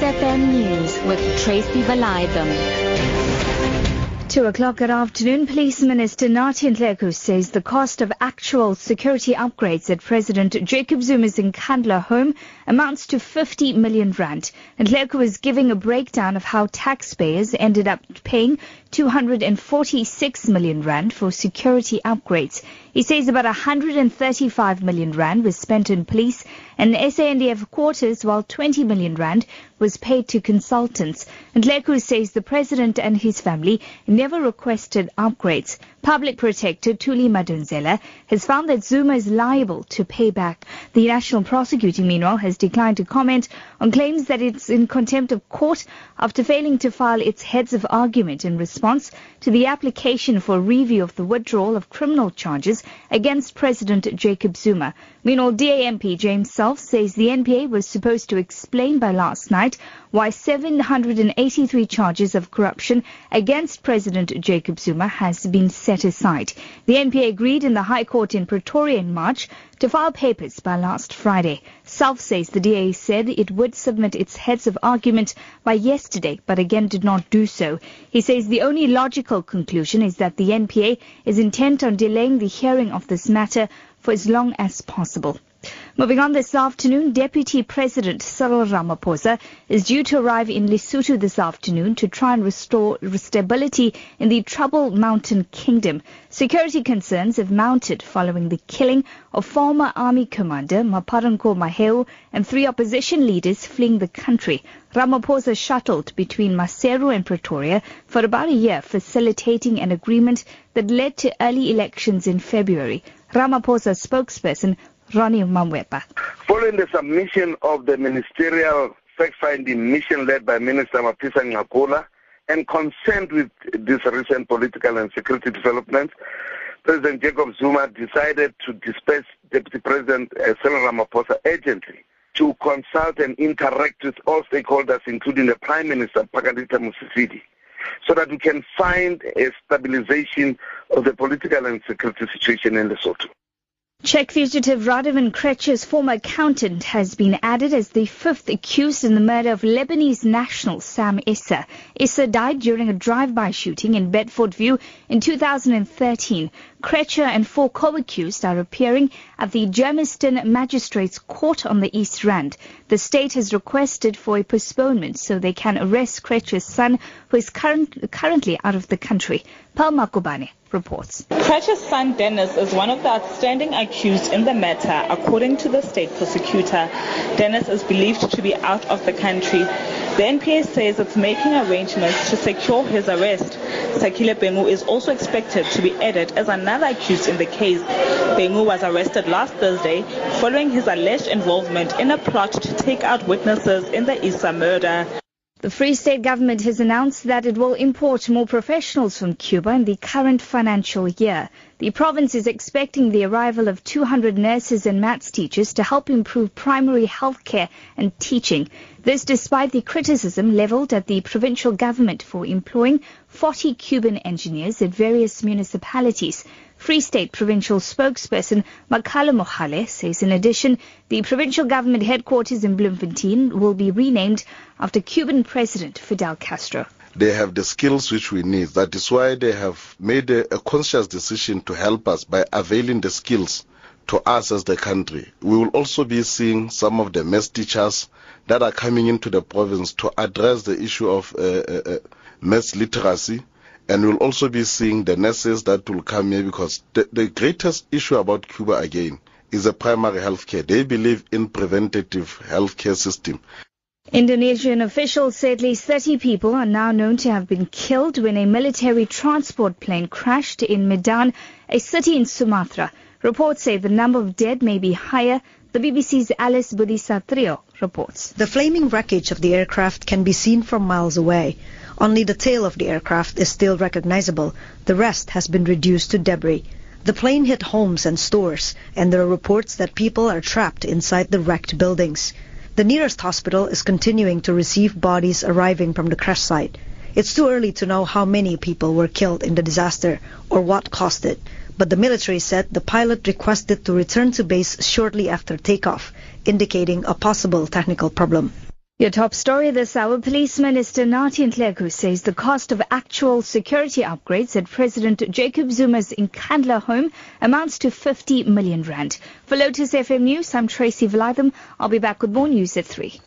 FM News with Tracy Valaydham. Two o'clock that afternoon, Police Minister Nathi Nhleko says the cost of actual security upgrades at President Jacob Zuma's Nkandla home amounts to 50 million rand. Nhleko is giving a breakdown of how taxpayers ended up paying 246 million rand for security upgrades. He says about 135 million rand was spent on police and SANDF quarters while 20 million rand was paid to consultants. And Nhleko says the president and his family never requested upgrades. Public Protector Thuli Madonsela has found that Zuma is liable to pay back. The National Prosecuting, meanwhile, has declined to comment on claims that it's in contempt of court after failing to file its heads of argument in response to the application for review of the withdrawal of criminal charges against President Jacob Zuma. Meanwhile, DA MP James Selfe says the NPA was supposed to explain by last night why 783 charges of corruption against President Jacob Zuma has been set aside. The NPA agreed in the High Court in Pretoria in March to file papers by last Friday. Selfe says the DA said it would submit its heads of argument by yesterday, but again did not do so. He says the only logical conclusion is that the NPA is intent on delaying the hearing of this matter for as long as possible. Moving on this afternoon, Deputy President Cyril Ramaphosa is due to arrive in Lesotho this afternoon to try and restore stability in the troubled mountain kingdom. Security concerns have mounted following the killing of former army commander Maaparankoe Mahao and three opposition leaders fleeing the country. Ramaphosa shuttled between Maseru and Pretoria for about a year, facilitating an agreement that led to early elections in February. Ramaphosa's spokesperson Ronnie Mamoepa. Following the submission of the ministerial fact-finding mission led by Minister Mapisa Nqakula and concerned with these recent political and security developments, President Jacob Zuma decided to disperse Deputy President uh, Cyril Ramaphosa urgently to consult and interact with all stakeholders, including the Prime Minister, Pakalitha Mosisili, so that we can find a stabilization of the political and security situation in Lesotho. Czech fugitive Radovan Krejcir's former accountant has been added as the fifth accused in the murder of Lebanese national Sam Issa. Issa died during a drive-by shooting in Bedfordview in 2013. Krejcir and four co-accused are appearing at the Germiston Magistrates Court on the East Rand. The state has requested for a postponement so they can arrest Krejcir's son, who is current, currently out of the country. Palma Kobane reports. Krejcir's son Dennis is one of the outstanding accused in the matter, according to the state prosecutor. Dennis is believed to be out of the country. The NPA says it's making arrangements to secure his arrest. Sakile Bengu is also expected to be added as another accused in the case. Bengu was arrested last Thursday following his alleged involvement in a plot to take out witnesses in the Issa murder. The Free State government has announced that it will import more professionals from Cuba in the current financial year. The province is expecting the arrival of 200 nurses and maths teachers to help improve primary health care and teaching. This despite the criticism leveled at the provincial government for employing 40 Cuban engineers at various municipalities. Free State provincial spokesperson Makhala Mohale says in addition, the provincial government headquarters in Bloemfontein will be renamed after Cuban President Fidel Castro. They have the skills which we need. That is why they have made a, a conscious decision to help us by availing the skills to us as the country. We will also be seeing some of the maths teachers that are coming into the province to address the issue of uh, uh, uh maths literacy and we'll also be seeing the nurses that will come here because the, the greatest issue about Cuba again is the primary health care. They believe in preventative health care system. Indonesian officials say at least 30 people are now known to have been killed when a military transport plane crashed in Medan, a city in Sumatra. Reports say the number of dead may be higher. The BBC's Alice Budisatrijo reports. The flaming wreckage of the aircraft can be seen from miles away. Only the tail of the aircraft is still recognizable. The rest has been reduced to debris. The plane hit homes and stores, and there are reports that people are trapped inside the wrecked buildings. The nearest hospital is continuing to receive bodies arriving from the crash site. It's too early to know how many people were killed in the disaster or what caused it, but the military said the pilot requested to return to base shortly after takeoff, indicating a possible technical problem. Your top story this hour, Police Minister Nathi Nhleko says the cost of actual security upgrades at President Jacob Zuma's Nkandla home amounts to 50 million rand. For Lotus FM News, I'm Tracy Valaydham. I'll be back with more news at 3.